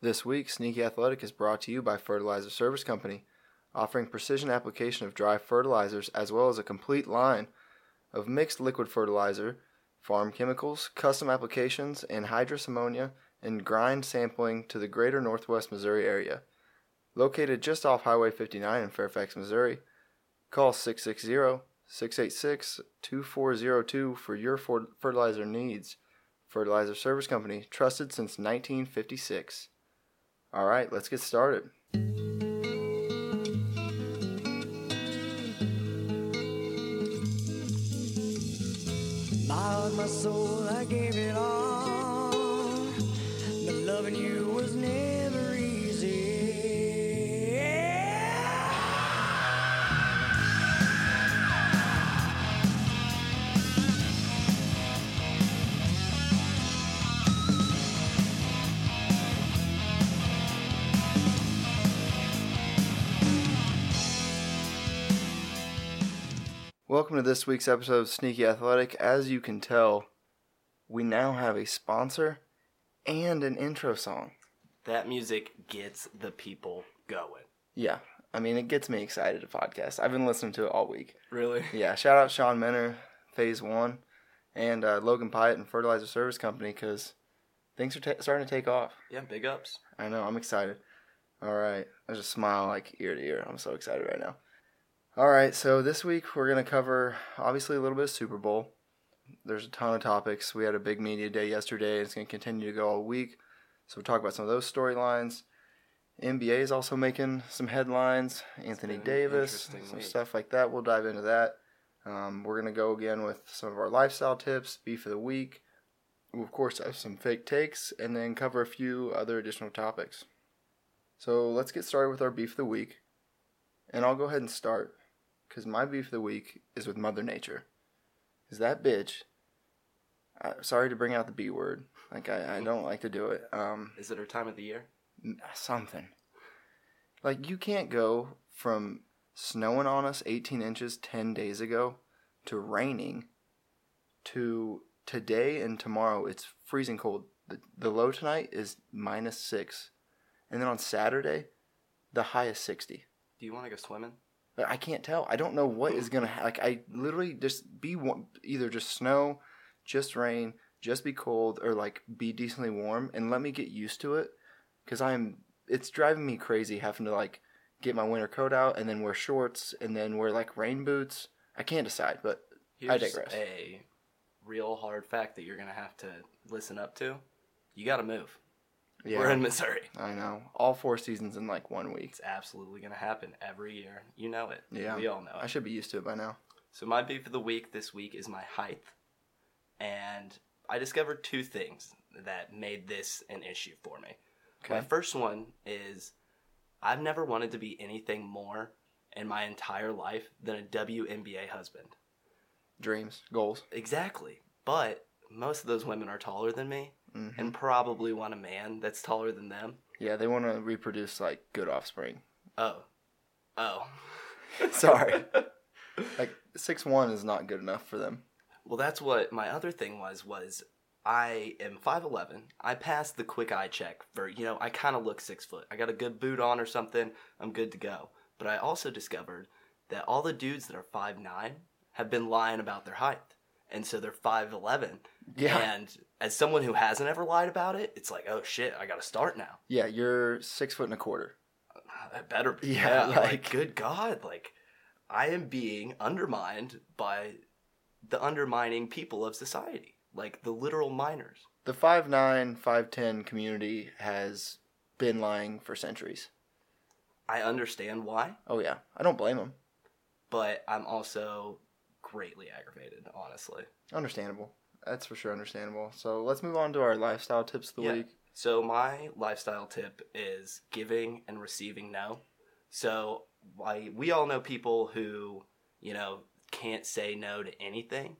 This week, Sneaky Athletic is brought to you by Fertilizer Service Company, offering precision application of dry fertilizers as well as a complete line of mixed liquid fertilizer, farm chemicals, custom applications, anhydrous ammonia, and grid sampling to the greater northwest Missouri area. Located just off Highway 59 in Fairfax, Missouri, call 660 686 2402 for your fertilizer needs. Fertilizer Service Company, trusted since 1956. All right, let's get started. My soul, I gave it all. Welcome to this week's episode of Sneaky Athletic. As you can tell, we now have a sponsor and an intro song. That music gets the people going. Yeah, I mean, it gets me excited to podcast. I've been listening to it all week. Really? Yeah, shout out Sean Menner, Phase One, and uh, Logan Pyatt and Fertilizer Service Company because things are ta- starting to take off. Yeah, big ups. I know, I'm excited. All right, I just smile like ear to ear. I'm so excited right now. All right, so this week we're going to cover obviously a little bit of Super Bowl. There's a ton of topics. We had a big media day yesterday, and it's going to continue to go all week. So we'll talk about some of those storylines. NBA is also making some headlines. Anthony Davis, some week. stuff like that. We'll dive into that. Um, we're going to go again with some of our lifestyle tips, beef of the week. We'll, of course, have some fake takes, and then cover a few other additional topics. So let's get started with our beef of the week. And I'll go ahead and start because my beef of the week is with Mother Nature. Is that bitch? Sorry to bring out the B word. Like I, I don't like to do it. Um, Is it her time of the year? something. Like you can't go from snowing on us 18 inches 10 days ago to raining to today and tomorrow it's freezing cold. The, the low tonight is minus 6. And then on Saturday the high is 60. Do you want to go swimming? I can't tell. I don't know what is gonna ha- like. I literally just be one, either just snow, just rain, just be cold, or like be decently warm, and let me get used to it. Cause I'm, it's driving me crazy having to like get my winter coat out and then wear shorts and then wear like rain boots. I can't decide, but Here's digress. a real hard fact that you're going to have to listen up to. You got to move. Yeah, We're in Missouri. I know all four seasons in like one week. It's absolutely going to happen every year. You know it. Yeah. We all know it. I should be used to it by now. So my beef of the week this week is my height, and I discovered two things that made this an issue for me. My first one is I've never wanted to be anything more in my entire life than a WNBA husband. Dreams, goals. Exactly, but most of those women are taller than me, hmm and probably want a man that's taller than them. Yeah, they want to reproduce like good offspring. Oh, oh. Sorry. Like six one is not good enough for them. Well, that's what my other thing was. Was I am five eleven. I passed the quick eye check for you know I kind of look six foot. I got a good boot on or something. I'm good to go. But I also discovered that all the dudes that are five nine have been lying about their height, and so they're five eleven. Yeah. And as someone who hasn't ever lied about it, it's like, oh shit, I got to start now. Yeah, you're six foot and a quarter. Uh, that better be. Yeah, like, like- good God, like I am being undermined by the undermining people of society, like the literal miners. The 5'9", 5'10 community has been lying for centuries. I understand why, Oh yeah, I don't blame them. but I'm also greatly aggravated, honestly. Understandable. That's for sure understandable. So let's move on to our lifestyle tips of the Yeah. week. So my lifestyle tip is giving and receiving no. So I, we all know people who, you know, can't say no to anything.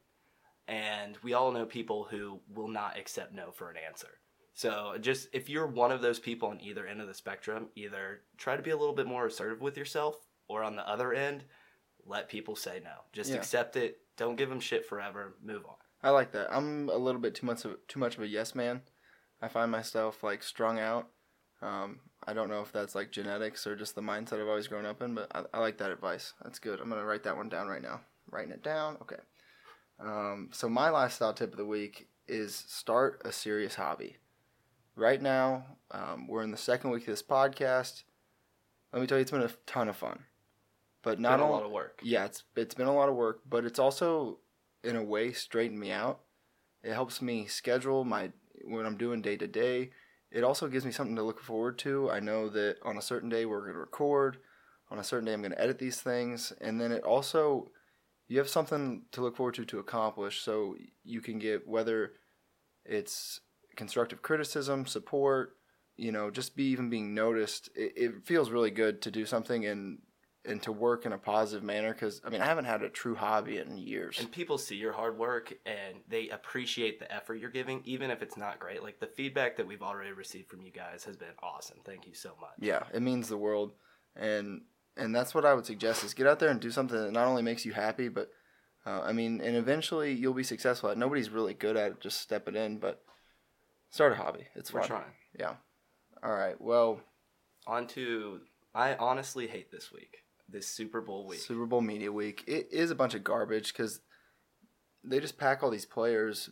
And we all know people who will not accept no for an answer. So just if you're one of those people on either end of the spectrum, either try to be a little bit more assertive with yourself or on the other end, let people say no. Just Yeah. accept it. Don't give them shit forever. Move on. I like that. I'm a little bit too much of too much of a yes man. I find myself like strung out. Um, I don't know if that's like genetics or just the mindset I've always grown up in, but I, I like that advice. That's good. I'm gonna write that one down right now. Writing it down. Okay. Um, so my lifestyle tip of the week is start a serious hobby. Right now, um, we're in the second week of this podcast. Let me tell you, it's been a ton of fun. But not Been a lot of work. yeah, it's it's been a lot of work, but it's also in a way straightened me out. It helps me schedule my what I'm doing day to day. It also gives me something to look forward to. I know that on a certain day we're going to record, on a certain day I'm going to edit these things, and then it also you have something to look forward to to accomplish so you can get whether it's constructive criticism, support, you know, just be even being noticed. It, it feels really good to do something and and to work in a positive manner because I mean I haven't had a true hobby in years. And people see your hard work and they appreciate the effort you're giving, even if it's not great. Like the feedback that we've already received from you guys has been awesome. Thank you so much. Yeah, it means the world, and and that's what I would suggest is get out there and do something that not only makes you happy, but uh, I mean, and eventually you'll be successful at. it. Nobody's really good at it. Just step it in, but start a hobby. It's We're trying. Yeah. All right. Well, On to, I honestly hate this week, this Super Bowl week. Super Bowl media week. It is a bunch of garbage because they just pack all these players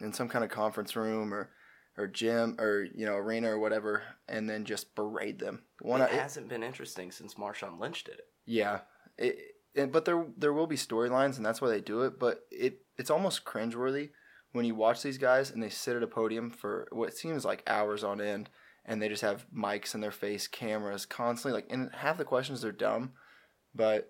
in some kind of conference room or or gym or you know arena or whatever, and then just berate them. One, it it- hasn't been interesting since Marshawn Lynch did it. Yeah, it, it, but there there will be storylines, and that's why they do it. But it it's almost cringeworthy when you watch these guys and they sit at a podium for what seems like hours on end, and they just have mics in their face, cameras constantly. Like, and half the questions are dumb, but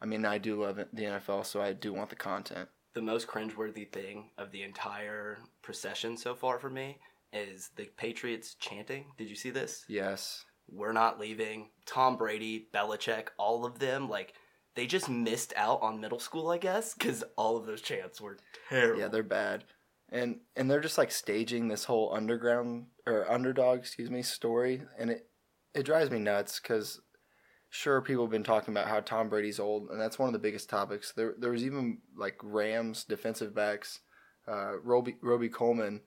I mean, I do love the NFL, so I do want the content. The most cringeworthy thing of the entire procession so far for me is the Patriots chanting. Did you see this? Yes, We're not leaving. Tom Brady, Belichick, all of them, like, they just missed out on middle school, I guess, because all of those chants were terrible. yeah, they're bad, and and they're just like staging this whole underground or underdog, excuse me, story, and it it drives me nuts because sure people have been talking about how Tom Brady's old, and that's one of the biggest topics. There there was even like Rams defensive backs, uh, Roby Robey-Coleman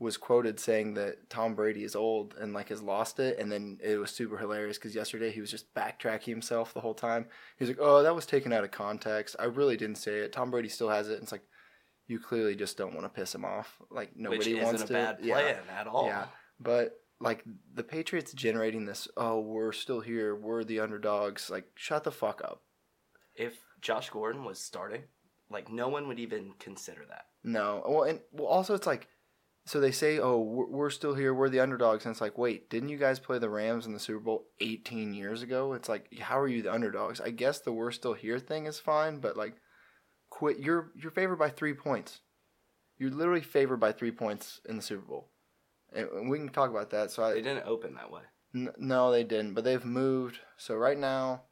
was quoted saying that Tom Brady is old and like has lost it, and then it was super hilarious because yesterday he was just backtracking himself the whole time. He's like, "Oh, that was taken out of context. I really didn't say it. Tom Brady still has it." And it's like you clearly just don't want to piss him off. Like Which nobody isn't wants a to. bad yeah. plan at all. Yeah, but like the Patriots generating this, oh, we're still here, we're the underdogs. Like, shut the fuck up. If Josh Gordon was starting, like, no one would even consider that. No, well, and well, also it's like, so they say, oh, we're, we're still here, we're the underdogs, and it's like, wait, didn't you guys play the Rams in the Super Bowl 18 years ago? It's like, how are you the underdogs? I guess the we're still here thing is fine, but like, quit. You're you're favored by three points. You're literally favored by three points in the Super Bowl, and we can talk about that. So I, They didn't open that way. N- no, they didn't, but they've moved. So right now,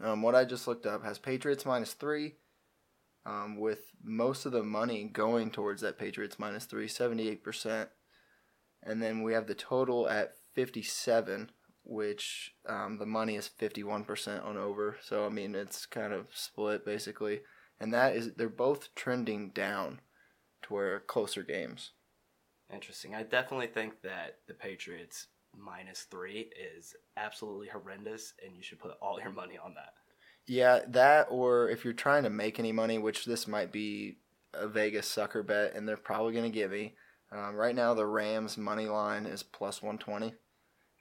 um, what I just looked up has Patriots minus three, um, with most of the money going towards that Patriots minus three, 78%. And then we have the total at 57, which um, the money is 51% on over. So, I mean, it's kind of split basically. And that is, they're both trending down to where closer games. Interesting. I definitely think that the Patriots minus three is absolutely horrendous, and you should put all your money on that. Yeah, that or if you're trying to make any money, which this might be a Vegas sucker bet, and they're probably going to give me. Um, right now, the Rams money line is plus 120,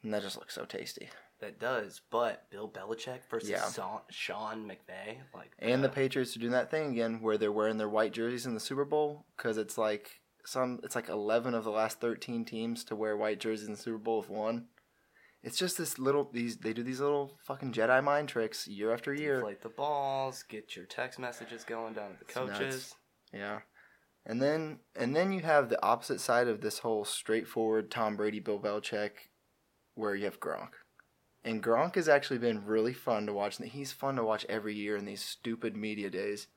and that just looks so tasty. That does, but Bill Belichick versus Yeah. Sa- Sean McVay, like, And the uh, Patriots are doing that thing again where they're wearing their white jerseys in the Super Bowl because it's like some, it's like 11 of the last 13 teams to wear white jerseys in the Super Bowl have won. It's just this little these they do these little fucking Jedi mind tricks year after year. deflate the balls, get your text messages going down to the It's nuts. coaches. Yeah. And then and then you have the opposite side of this whole straightforward Tom Brady Bill Belichick where you have Gronk. And Gronk has actually been really fun to watch. He's fun to watch every year in these stupid media days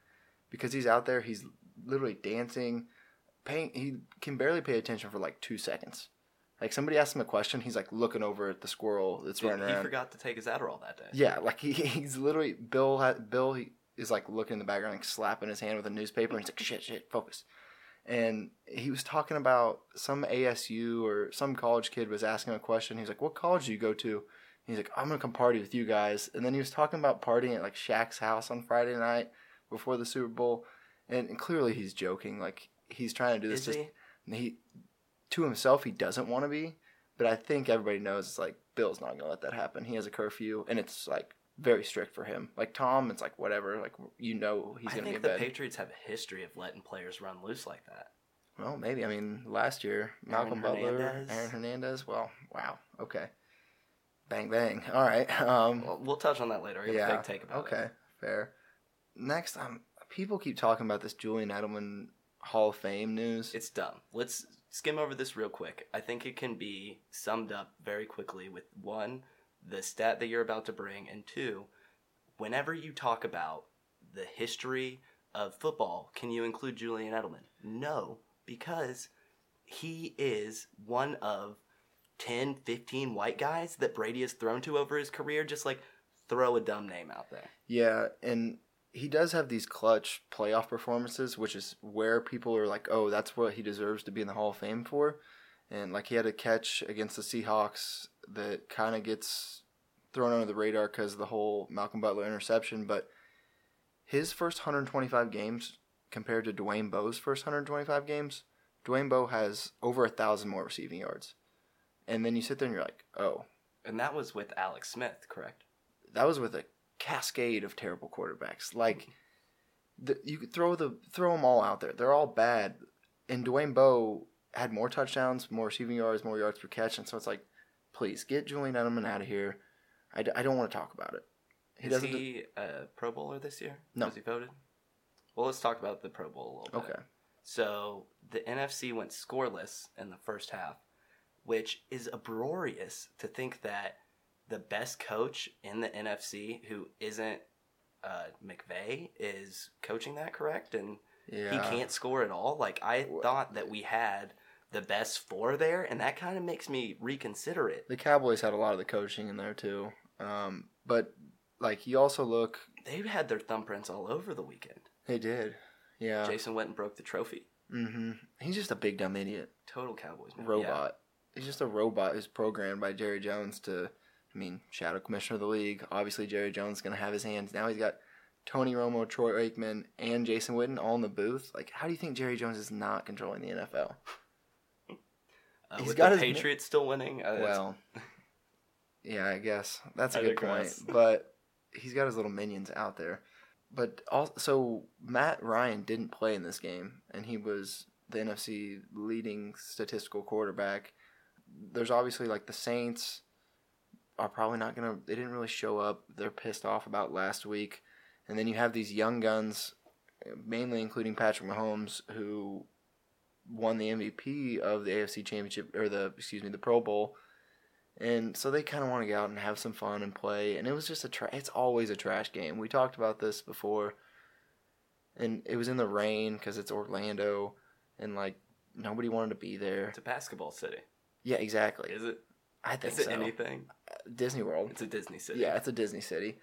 because he's out there, he's literally dancing, paying he can barely pay attention for like 2 seconds. Like somebody asks him a question, he's like looking over at the squirrel that's Dude, running he around. forgot to take his Adderall that day. Yeah, like he, he's literally Bill. Bill he is like looking in the background, like slapping his hand with a newspaper, and he's like, "Shit, shit, focus." and he was talking about some ASU or some college kid was asking a question. He's like, "What college do you go to?" He's like, "I'm gonna come party with you guys." And then he was talking about partying at like Shaq's house on Friday night before the Super Bowl, and, and clearly he's joking. Like he's trying to do this Is just he? and he to himself he doesn't want to be, but I think everybody knows it's like Bill's not gonna let that happen. He has a curfew, and it's like very strict for him. Like Tom, it's like whatever. Like you know he's gonna be. I think the bed. Patriots have a history of letting players run loose like that. Well, maybe. I mean, last year, Malcolm Aaron Butler, Hernandez. Aaron Hernandez. Well, wow. Okay. Bang, bang. All right. Um, Well, we'll touch on that later. A yeah. big take about okay. it. Fair. Next, um, people keep talking about this Julian Edelman Hall of Fame news. It's dumb. Let's skim over this real quick. I think it can be summed up very quickly with one, the stat that you're about to bring, and two, whenever you talk about the history of football, can you include Julian Edelman? No, because he is one of 10, 15 white guys that Brady has thrown to over his career. Just like throw a dumb name out there. Yeah, and he does have these clutch playoff performances, which is where people are like, "Oh, that's what he deserves to be in the Hall of Fame for." And like he had a catch against the Seahawks that kind of gets thrown under the radar because of the whole Malcolm Butler interception, but his first 125 games compared to Dwayne Bowe's first 125 games, Dwayne Bowe has over a thousand more receiving yards. And then you sit there and you're like, "Oh, And that was with Alex Smith, correct? that was with a cascade of terrible quarterbacks. Like mm-hmm. the, you could throw the throw them all out there. They're all bad. And Dwayne Bowe had more touchdowns, more receiving yards, more yards per catch, and so it's like, please get Julian Edelman out of here. I, d- I don't want to talk about it. He Is doesn't. he a Pro Bowler this year? No. Was he voted? Well, let's talk about the Pro Bowl a little bit. okay. So the NFC went scoreless in the first half, which is uproarious to think that the best coach in the NFC, who isn't uh, McVay, is coaching that correct, and Yeah. he can't score at all. Like I thought that we had the best four there, and that kind of makes me reconsider it. The Cowboys had a lot of the coaching in there too. Um, but like you also look, They had their thumbprints all over the weekend. they did. Yeah. Jason went and broke the trophy. Mm-hmm. He's just a big dumb idiot. Total Cowboys man. Robot. He's just a robot who's programmed by Jerry Jones to, I mean, shadow commissioner of the league. Obviously, Jerry Jones is going to have his hands. Now he's got Tony Romo, Troy Aikman, and Jason Witten all in the booth. Like, how do you think Jerry Jones is not controlling the NFL? Uh, He's with got the his- Patriots still winning. Uh, Well, yeah, I guess that's a I good point. But he's got his little minions out there. But also, Matt Ryan didn't play in this game, and he was the NFC leading statistical quarterback. There's obviously like the Saints are probably not gonna. They didn't really show up. They're pissed off about last week, and then you have these young guns, mainly including Patrick Mahomes, who won the MVP of the AFC Championship or the excuse me the Pro Bowl, and so they kind of want to get out and have some fun and play. And it was just a tra- it's always a trash game. We talked about this before, and it was in the rain because it's Orlando, and like nobody wanted to be there. It's a basketball city. Yeah, exactly. Is it? I think Is it so. anything? Uh, Disney World. It's a Disney city. Yeah, it's a Disney city.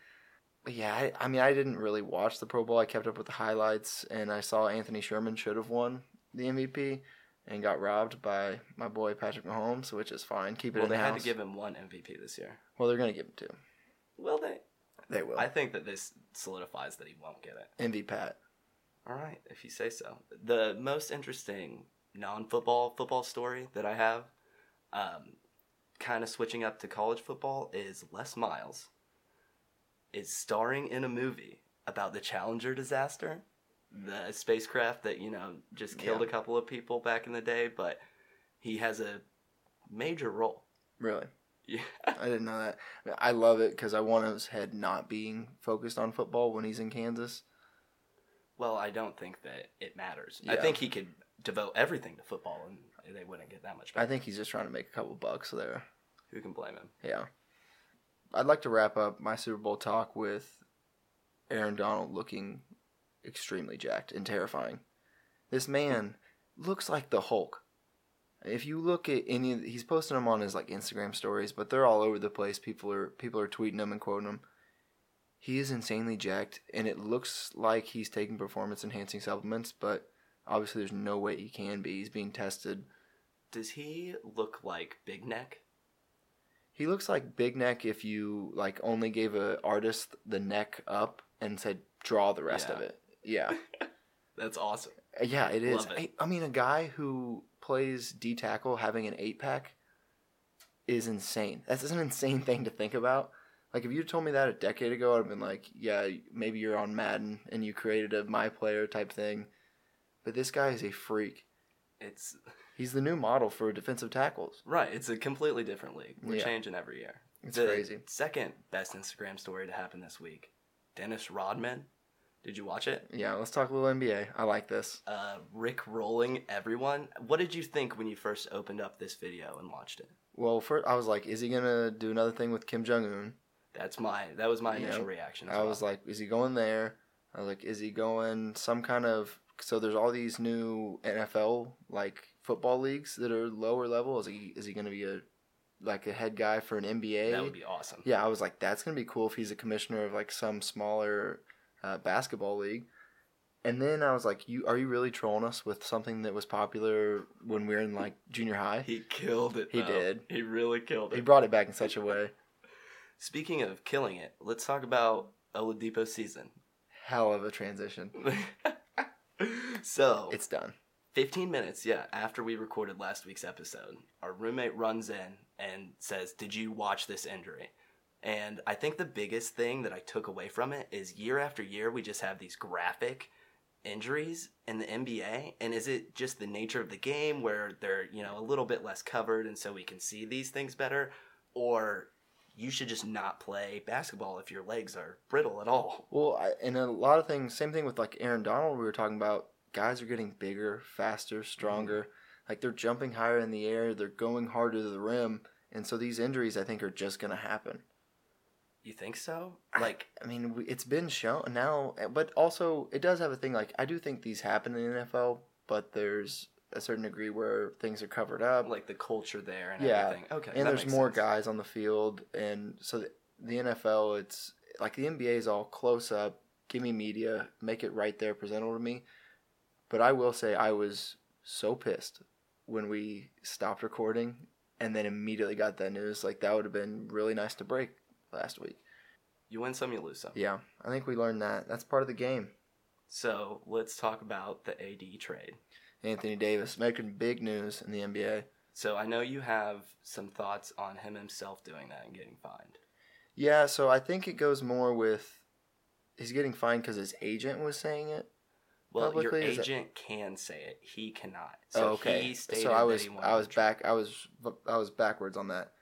But yeah, I, I mean, I didn't really watch the Pro Bowl. I kept up with the highlights, and I saw Anthony Sherman should have won the MVP and got robbed by my boy Patrick Mahomes, which is fine. Keep it Well, in they had to give him one MVP this year. well, they're gonna give him two. Will they? They will. I think that this solidifies that he won't get it. Envy Pat. All right, if you say so. The most interesting non-football football story that I have, um, kind of switching up to college football, is Les Miles is starring in a movie about the Challenger disaster, the spacecraft that you know just killed Yeah. a couple of people back in the day, but he has a major role. Really, Yeah, I didn't know that. I love it because I want his head not being focused on football when he's in Kansas. Well, I don't think that it matters. I think he could devote everything to football, and they wouldn't get that much. I think he's just trying to make a couple bucks there. Who can blame him? Yeah. I'd like to wrap up my Super Bowl talk with Aaron Donald looking extremely jacked and terrifying. This man looks like the Hulk. If you look at any, of, he's posting them on his like Instagram stories, but they're all over the place. People are people are tweeting them and quoting them. He is insanely jacked, and it looks like he's taking performance enhancing supplements. But Obviously, there's no way he can be. He's being tested. Does he look like Big Neck? He looks like Big Neck if you like only gave a artist the neck up and said draw the rest of it. Yeah, That's awesome. yeah, it is. It. I, I mean, a guy who plays D tackle having an eight pack is insane. That's an insane thing to think about. Like if you told me that a decade ago, I'd have been like, yeah, maybe you're on Madden and you created a my player type thing. But this guy is a freak. It's He's the new model for defensive tackles. right. It's a completely different league. We're Yeah. changing every year. It's the crazy. Second best Instagram story to happen this week. Dennis Rodman. Did you watch it? Yeah, let's talk a little NBA. I like this. Uh, Rick rolling everyone. What did you think when you first opened up this video and watched it? Well, first I was like, is he gonna do another thing with Kim Jong Un? That's my that was my Yeah. initial reaction. as I well. was like, is he going there? I was like, is he going some kind of? So there's all these new NFL like football leagues that are lower level. Is he is he gonna be a like a head guy for an NBA? that would be awesome. yeah, I was like, that's gonna be cool if he's a commissioner of like some smaller uh, basketball league. And then I was like, you are you really trolling us with something that was popular when we were in like junior high? He killed it. He though. did. He really killed it. He brought it back in such a way. Speaking of killing it, let's talk about Oladipo season. Hell of a transition. so It's done. 15 minutes, yeah, after we recorded last week's episode, our roommate runs in and says, Did you watch this injury? And I think the biggest thing that I took away from it is year after year, we just have these graphic injuries in the NBA. And is it just the nature of the game where they're, you know, a little bit less covered and so we can see these things better? Or you should just not play basketball if your legs are brittle at all. Well, I, and a lot of things. Same thing with like Aaron Donald. We were talking about. Guys are getting bigger, faster, mm-hmm. stronger. Like they're jumping higher in the air. They're going harder to the rim, and so these injuries, I think, are just going to happen. You think so? Like, I mean, it's been shown now, eh, but also it does have a thing. Like I do think these happen in the NFL, but there's a certain degree where things are covered up. like the culture there and Yeah, everything. Okay. and there's more sense. guys on the field, and so the, the NFL, it's like the NBA is all close up. Give me media, make it right there, presentable to me. But I will say, I was so pissed when we stopped recording and then immediately got that news. Like that would have been really nice to break last week. You win some, you lose some. Yeah, I think we learned that. That's part of the game. So let's talk about the AD trade. Anthony Davis making big news in the NBA. So I know you have some thoughts on him himself doing that and getting fined. Yeah, so I think it goes more with he's getting fined because his agent was saying it. Well, your Publicly, that- agent can say it. He cannot. So oh, okay. so I was that I was back I was I was backwards on that.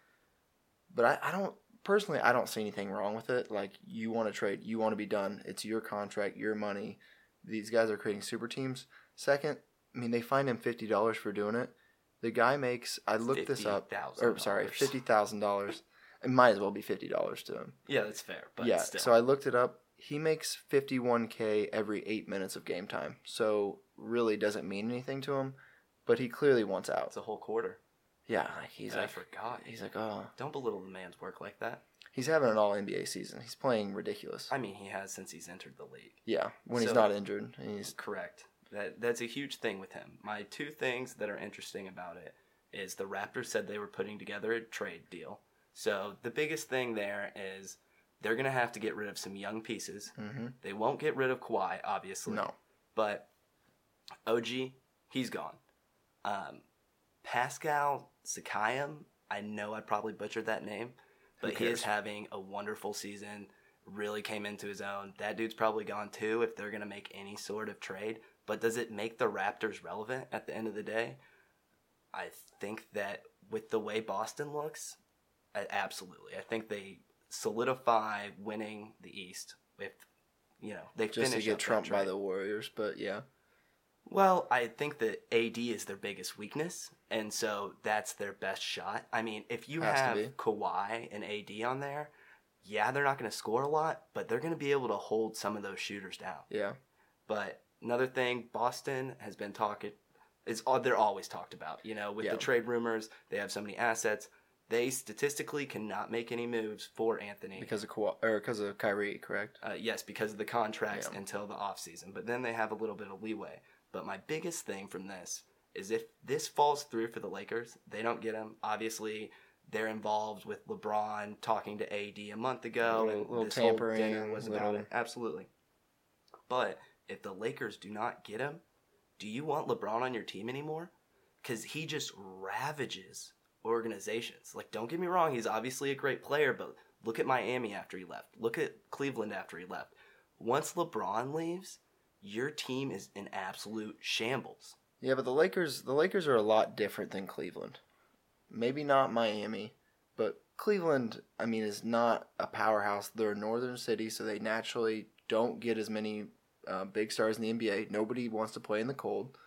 But I, I don't personally I don't see anything wrong with it. Like you want to trade, you want to be done. It's your contract, your money. These guys are creating super teams. Second, I mean they fined him fifty dollars for doing it. The guy makes I looked this up or sorry, $50,000. fifty thousand dollars. It might as well be fifty dollars to him. Yeah, that's fair. But yeah. still. So I looked it up. He makes fifty one K every eight minutes of game time. So really doesn't mean anything to him. But he clearly wants out. it's a whole quarter. Yeah, like he's I like forgot. he's like oh Don't belittle the man's work like that. he's having an all NBA season. He's playing ridiculous. I mean, he has since he's entered the league. yeah, when he's So- not injured, and he's Correct. That that's a huge thing with him. My two things that are interesting about it is the Raptors said they were putting together a trade deal. So the biggest thing there is they're gonna have to get rid of some young pieces. hmm They won't get rid of Kawhi, obviously. no. But OG, he's gone. Um, Pascal Siakam, I know I probably butchered that name, but he is having a wonderful season. Really came into his own. That dude's probably gone too if they're going to make any sort of trade. But does it make the Raptors relevant at the end of the day? I think that with the way Boston looks, absolutely. I think they solidify winning the East if you know they Just to get trumped by the Warriors, but yeah, Well, I think that AD is their biggest weakness, and so that's their best shot. I mean, if you Has have. Kawhi and AD on there, yeah, they're not going to score a lot, but they're going to be able to hold some of those shooters down. yeah, But another thing, Boston has been talking. It's all they're always talked about. You know, with Yeah. the trade rumors, they have so many assets. They statistically cannot make any moves for Anthony. because of Kawhi, or because of Kyrie, correct? Uh, yes, because of the contracts Yeah. until the offseason. But then they have a little bit of leeway. But my biggest thing from this is if this falls through for the Lakers, they don't get him. Obviously, they're involved with LeBron talking to AD a month ago, Little- and little this whole tampering, dinner was about little- it. Absolutely. But if the Lakers do not get him, do you want LeBron on your team anymore? Because he just ravages organizations. Like, don't get me wrong, he's obviously a great player, but look at Miami after he left. Look at Cleveland after he left. Once LeBron leaves, your team is in absolute shambles. Yeah, but the Lakers the Lakers are a lot different than Cleveland. Maybe not Miami, but Cleveland, I mean, is not a powerhouse. They're a northern city, so they naturally don't get as many uh, big stars in the NBA. Nobody wants to play in the cold.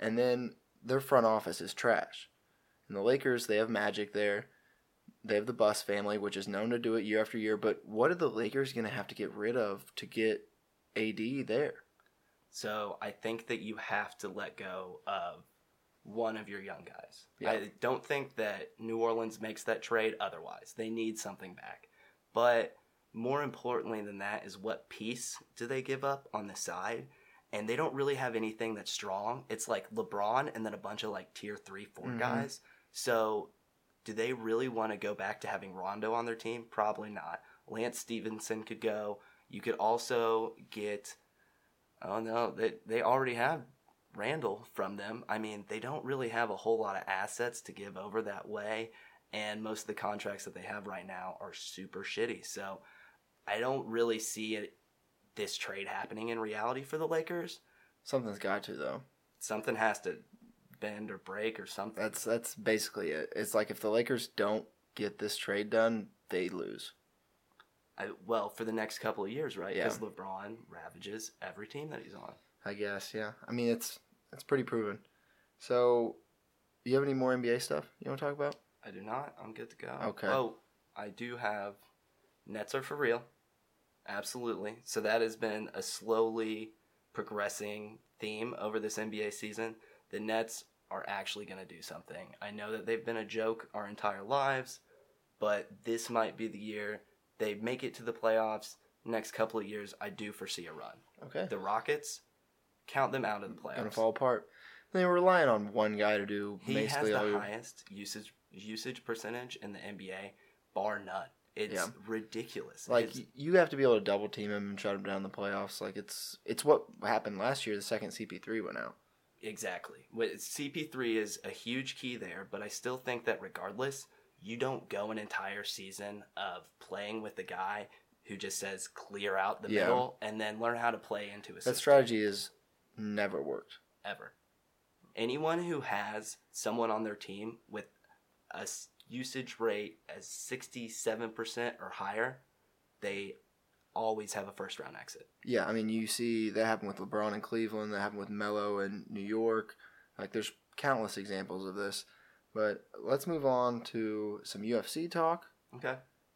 And then their front office is trash. And the Lakers, they have Magic there. They have the Buss family, which is known to do it year after year. But what are the Lakers going to have to get rid of to get AD there? So I think that you have to let go of one of your young guys. Yeah. I don't think that New Orleans makes that trade otherwise. They need something back. But more importantly than that is what piece do they give up on the side? And they don't really have anything that's strong. It's like LeBron and then a bunch of like tier three, four Mhm. guys. So do they really want to go back to having Rondo on their team? Probably not. Lance Stephenson could go. You could also get Oh no, they they already have Randle from them. I mean, they don't really have a whole lot of assets to give over that way, and most of the contracts that they have right now are super shitty. So, I don't really see it, this trade happening in reality for the Lakers. Something's got to, though. Something has to bend or break or something. That's that's basically it. It's like if the Lakers don't get this trade done, they lose. I, well, for the next couple of years, right? Yeah. Because LeBron ravages every team that he's on. I guess, yeah. I mean, it's it's pretty proven. So, you have any more NBA stuff you want to talk about? I do not. I'm good to go. Okay. Oh, I do have Nets are for real. Absolutely. So that has been a slowly progressing theme over this NBA season. The Nets are actually going to do something. I know that they've been a joke our entire lives, but this might be the year they make it to the playoffs. Next couple of years, I do foresee a run. Okay. The Rockets, count them out of the playoffs. Gonna fall apart. They were relying on one guy to do He has the all your. highest usage usage percentage in the NBA, bar none. It's Yeah. ridiculous. Like It's- you have to be able to double team him and shut him down in the playoffs. Like it's it's what happened last year. The second CP3 went out. Exactly. CP3 is a huge key there, but I still think that regardless, you don't go an entire season of playing with the guy who just says clear out the Yeah. middle and then learn how to play into a That system strategy has never worked. ever. Anyone who has someone on their team with a usage rate as 67% or higher, they always have a first round exit. Yeah, I mean, you see that happened with LeBron in Cleveland. That happened with Melo in New York. Like, there's countless examples of this. But let's move on to some UFC talk. Okay.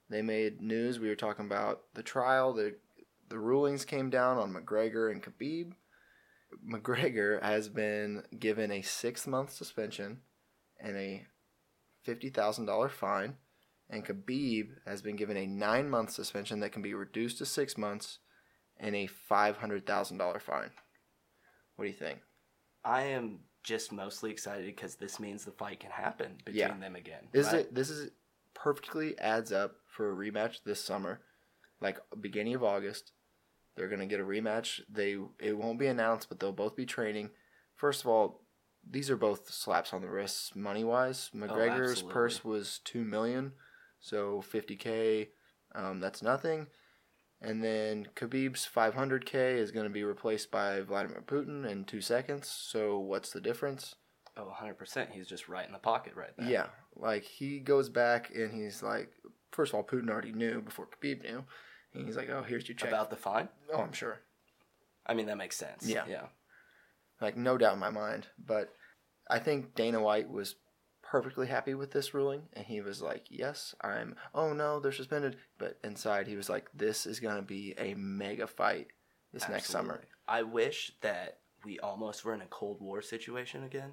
They made news. We were talking about the trial. The the rulings came down on McGregor and Khabib. McGregor has been given a six month suspension and a fifty thousand dollar fine, and Khabib has been given a nine month suspension that can be reduced to six months and a five hundred thousand dollar fine. What do you think? I am just mostly excited because this means the fight can happen between Yeah. them again. Is right? it this is perfectly adds up for a rematch this summer, like beginning of August. They're gonna get a rematch. They it won't be announced, but they'll both be training. First of all, these are both slaps on the wrists money wise. Oh, McGregor's absolutely. purse was two million, so fifty k, um, that's nothing. And then Khabib's five hundred k is gonna be replaced by Vladimir Putin in two seconds. So what's the difference? Oh, 100%. He's just right in the pocket right there. Yeah, like he goes back and he's like, first of all, Putin already knew before Khabib knew, and he's like, oh, here's your check. About the fine? oh, I'm sure, I mean, that makes sense. Yeah. Yeah. like no doubt in my mind. But I think Dana White was perfectly happy with this ruling, and he was like, yes, I'm. Oh no, they're suspended. But inside, he was like, this is gonna be a mega fight this next summer. I wish that we almost were in a Cold War situation again.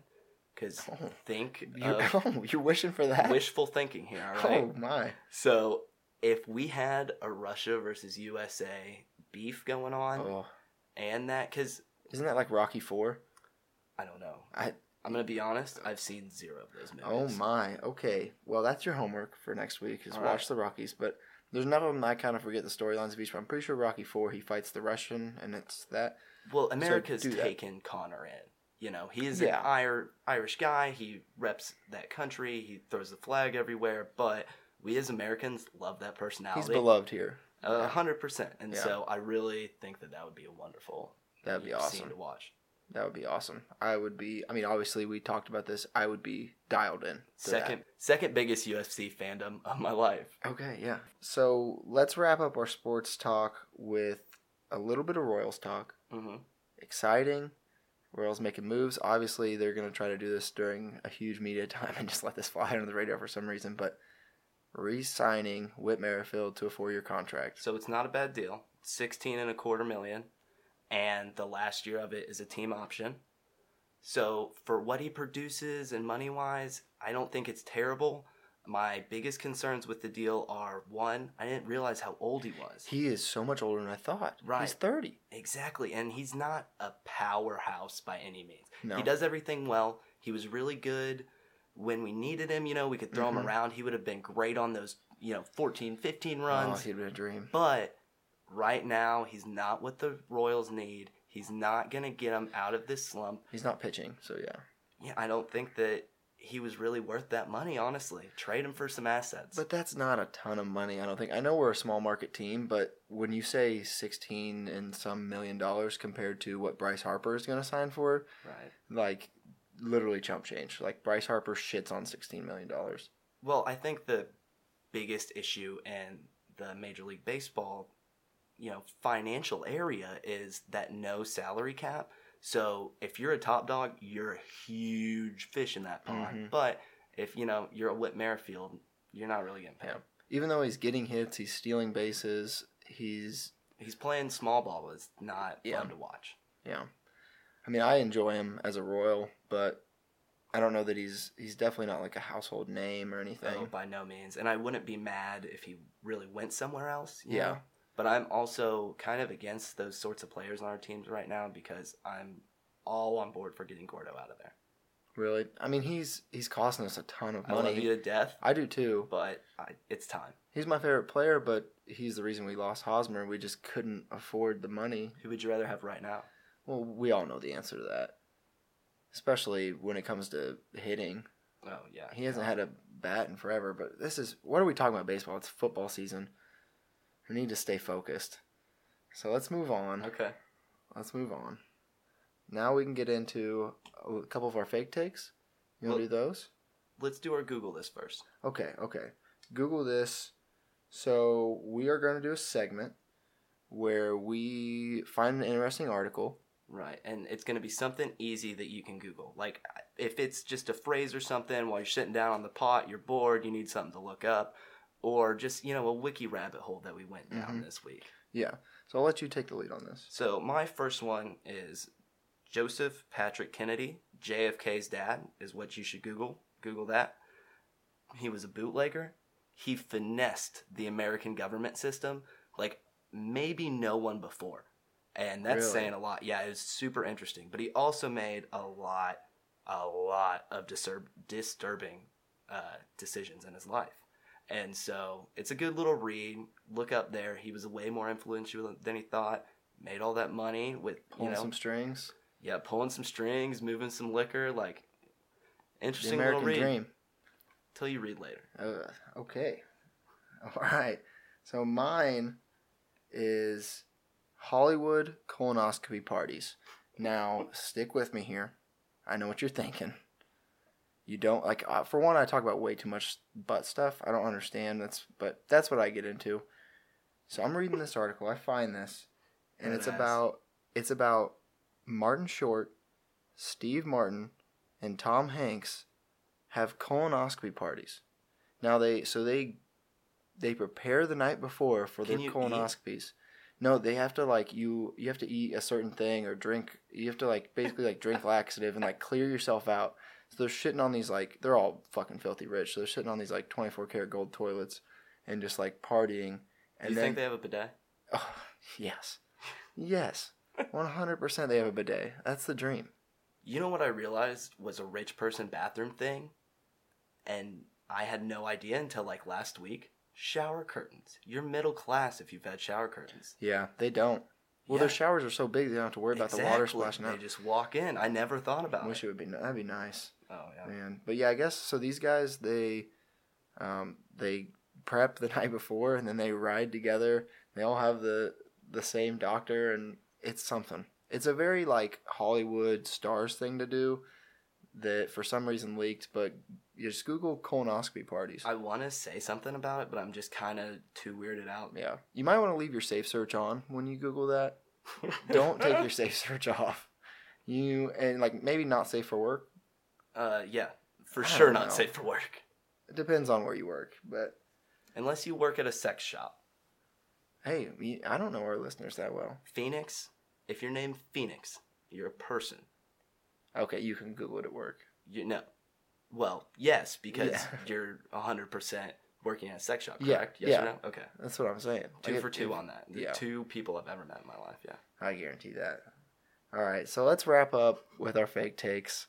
Because Oh. think You're, oh, you're wishing for that? wishful thinking here, all oh, right? Oh my! So if we had a Russia versus USA beef going on, Oh, and that because isn't that like Rocky Four? I don't know. I I'm gonna be honest. I've seen zero of those oh movies. oh my. Okay. Well, that's your homework for next week is All watch right. the Rockies. But there's none of them I kind of forget the storylines of each. But I'm pretty sure Rocky Four he fights the Russian, and it's that. Well, America's that. taken Conor in. You know, he is Yeah. an Ir- Irish guy. He reps that country. He throws the flag everywhere. But we as Americans love that personality. He's beloved here. A hundred percent. And Yeah. so I really think that that would be a wonderful That'd be awesome. to watch. That would be awesome. I would be. I mean, obviously we talked about this. I would be dialed in. to that. Second, second biggest UFC fandom of my life. Okay, yeah. So let's wrap up our sports talk with a little bit of Royals talk. hmm Exciting. Royals making moves. Obviously, they're going to try to do this during a huge media time and just let this fly under the radar for some reason. But re-signing Whit Merrifield to a four-year contract. So it's not a bad deal. Sixteen and a quarter million, and the last year of it is a team option. So for what he produces and money wise, I don't think it's terrible. My biggest concerns with the deal are one, I didn't realize how old he was. He is so much older than I thought. Right. He's thirty. Exactly, and he's not a powerhouse by any means. No. He does everything well. He was really good when we needed him. You know, we could throw Mhm. him around. He would have been great on those, you know, 14, 15 Oh, runs. he'd been a dream. But right now, he's not what the Royals need. He's not going to get them out of this slump. He's not pitching, so yeah. Yeah, I don't think that he was really worth that money, honestly. Trade him for some assets. But that's not a ton of money, I don't think. I know we're a small market team, but when you say 16 and some million dollars compared to what Bryce Harper is going to sign for, right. like literally chump change. Like Bryce Harper shits on 16 million dollars. Well, I think the biggest issue in the Major League Baseball, you know, financial area is that no salary cap. So if you're a top dog, you're a huge fish in that pond. Mhm. But if you know you're a Whit Merrifield, you're not really getting paid. Yeah. Even though he's getting hits, he's stealing bases, he's He's playing small ball. It's not Yeah. fun to watch. yeah. I mean, I enjoy him as a Royal, but I don't know that he's he's definitely not like a household name or anything. Oh, by no means. And I wouldn't be mad if he really went somewhere else. Yeah. know? But I'm also kind of against those sorts of players on our teams right now because I'm all on board for getting Gordo out of there. Really? I mean, he's he's costing us a ton of I love money. you to death, I do too. but I, it's time. He's my favorite player, but he's the reason we lost Hosmer. We just couldn't afford the money. Who would you rather have right now? Well, we all know the answer to that. Especially when it comes to hitting. Oh yeah, He hasn't had a bat in forever, but this is what are we talking about baseball? It's football season. We need to stay focused. So let's move on. Okay. Let's move on. Now we can get into a couple of our fake takes. You want to do those? Let's do our Google this first. Okay, okay. Google this. So we are going to do a segment where we find an interesting article. Right, and it's going to be something easy that you can Google. Like if it's just a phrase or something while you're sitting down on the pot, you're bored, you need something to look up, or just you know a wiki rabbit hole that we went down Mhm. this week. Yeah. So I'll let you take the lead on this. So my first one is Joseph Patrick Kennedy, JFK's dad, is what you should Google. Google that. He was a bootlegger. He finessed the American government system like maybe no one before. And that's Really? saying a lot. Yeah, it was super interesting. But he also made a lot, a lot of disturb- disturbing uh, decisions in his life. And so it's a good little read. Look up there. He was way more influential than he thought. Made all that money with Pulling you know, some strings. yeah, pulling some strings, moving some liquor. Like The interesting little American read. Dream. Till you read later. Uh, okay. All right. So mine is Hollywood colonoscopy parties. Now, stick with me here. I know what you're thinking. You don't like uh, for one I talk about way too much butt stuff. I don't understand that's but that's what I get into. So I'm reading this article. I find this and it's Badass. about it's about Martin Short, Steve Martin, and Tom Hanks have colonoscopy parties. Now they so they they prepare the night before for Can their you eat? colonoscopies. No, they have to like you you have to eat a certain thing or drink you have to like basically like drink laxative and like clear yourself out. So they're shitting on these like they're all fucking filthy rich. So they're sitting on these like 24 karat gold toilets and just like partying. And Do you then, think they have a bidet? Oh, yes. Yes. 100% they have a bidet. That's the dream. You know what I realized was a rich person bathroom thing, and I had no idea until like last week. Shower curtains. You're middle class if you've had shower curtains. Yeah, they don't. Well, Yeah. their showers are so big they don't have to worry about the water Exactly. splashing They just walk in. I never thought about Wish it. it would be that'd be nice, Oh yeah. man. But yeah, I guess so. These guys they, um, they prep the night before and then they ride together. They all have the the same doctor and it's something. It's a very like Hollywood stars thing to do that for some reason leaked. But you just Google colonoscopy parties. I want to say something about it, but I'm just kind of too weirded out. Yeah, you might want to leave your safe search on when you Google that. Don't take your safe search off. You and like maybe not safe for work. Uh, yeah, for I sure don't know. safe for work. It depends on where you work, but Unless you work at a sex shop. hey, we- I don't know our listeners that well. Phoenix, if you're named Phoenix, you're a person. Okay, you can Google it at work. You know. Well, yes, because Yeah. you're 100% working at a sex shop, Yeah, correct? Yes yeah. or no? Okay. That's what I'm saying. Two Like, for two on that. The yeah. two people I've ever met in my life, yeah. I guarantee that. All right, so let's wrap up with our fake takes.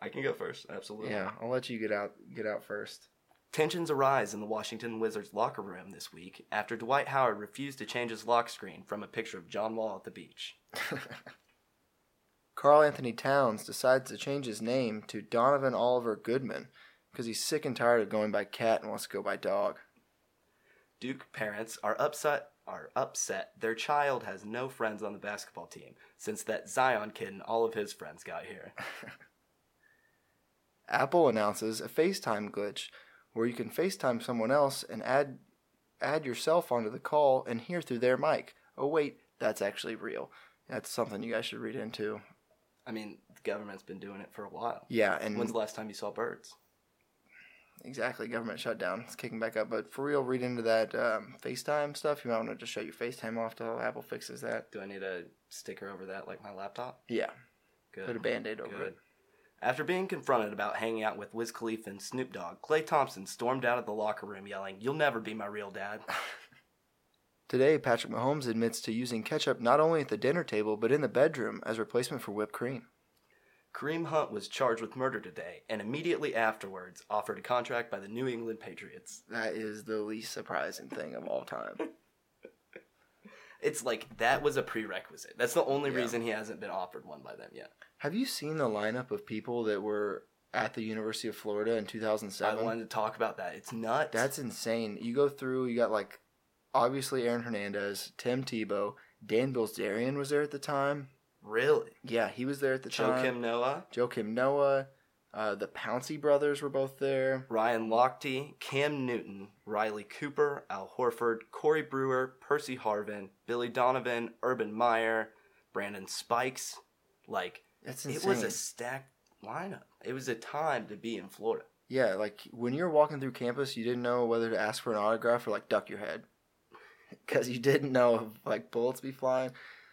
I can go first, absolutely. Yeah, I'll let you get out get out first. Tensions arise in the Washington Wizards locker room this week after Dwight Howard refused to change his lock screen from a picture of John Wall at the beach. Karl-Anthony Towns decides to change his name to Donovan Oliver Goodman because he's sick and tired of going by cat and wants to go by dog. Duke parents are upset are upset their child has no friends on the basketball team since that Zion kid and all of his friends got here. Apple announces a FaceTime glitch where you can FaceTime someone else and add add yourself onto the call and hear through their mic. Oh wait, that's actually real. That's something you guys should read into. I mean, the government's been doing it for a while. Yeah, and When's the last time you saw birds? exactly government shutdown. It's kicking back up, but for real, read into that um, FaceTime stuff. You might want to just shut your FaceTime off till Apple fixes that. Do I need a sticker over that like my laptop? Yeah, Good. put a band-aid over Good. it. After being confronted about hanging out with Wiz Khalifa and Snoop Dogg, Klay Thompson stormed out of the locker room yelling, You'll never be my real dad. Today, Patrick Mahomes admits to using ketchup not only at the dinner table but in the bedroom as replacement for whipped cream. Kareem Hunt was charged with murder today and immediately afterwards offered a contract by the New England Patriots. That is the least surprising thing of all time. It's like that was a prerequisite. That's the only Yeah. reason he hasn't been offered one by them yet. Have you seen the lineup of people that were at the University of Florida in 2007? I wanted to talk about that. It's nuts. That's insane. You go through, you got like obviously Aaron Hernandez, Tim Tebow, Dan Bilzerian was there at the time. really Yeah, he was there at the Joe time. Kim Noah, Joakim Noah, uh, the Pouncey brothers were both there. Ryan Lochte, Cam Newton, Riley Cooper, Al Horford, Corey Brewer, Percy Harvin, Billy Donovan, Urban Meyer, Brandon Spikes. Like That's it was a stacked lineup. It was a time to be in Florida. Yeah, like when you're walking through campus, you didn't know whether to ask for an autograph or like duck your head, because you didn't know if like bullets be flying.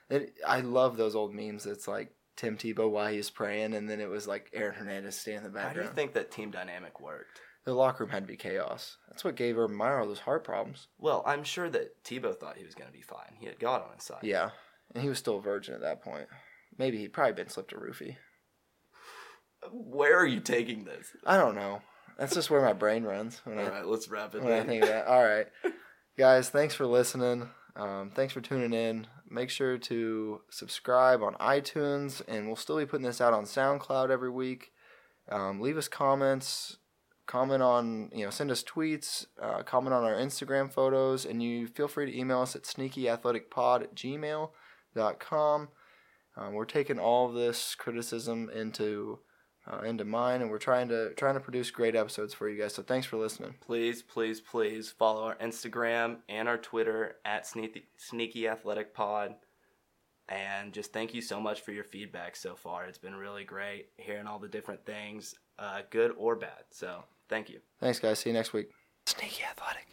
It, I love those old memes. It's like Tim Tebow while he was praying, and then it was like Aaron Hernandez standing in the background. How do you think that team dynamic worked? the locker room had to be chaos. That's what gave Urban Meyer all those heart problems. Well, I'm sure that Tebow thought he was going to be fine. He had God on his side. Yeah, and he was still a virgin at that point. Maybe he'd probably been slipped a roofie. Where are you taking this? I don't know. That's just where my brain runs when All I right, let's wrap it. when I think of that. All right, guys, thanks for listening. Um, thanks for tuning in. Make sure to subscribe on iTunes, and we'll still be putting this out on SoundCloud every week. Um, leave us comments. Comment on, you know, send us tweets. Uh, comment on our Instagram photos, and you feel free to email us at sneakyathleticpod at gmail.com. Um, we're taking all of this criticism into uh, into mine, and we're trying to trying to produce great episodes for you guys. So thanks for listening. please, please, please follow our Instagram and our Twitter at Sneaky, Sneaky Athletic Pod. And just thank you so much for your feedback so far. It's been really great hearing all the different things, uh, good or bad. So thank you. Thanks, guys. See you next week. Sneaky Athletic.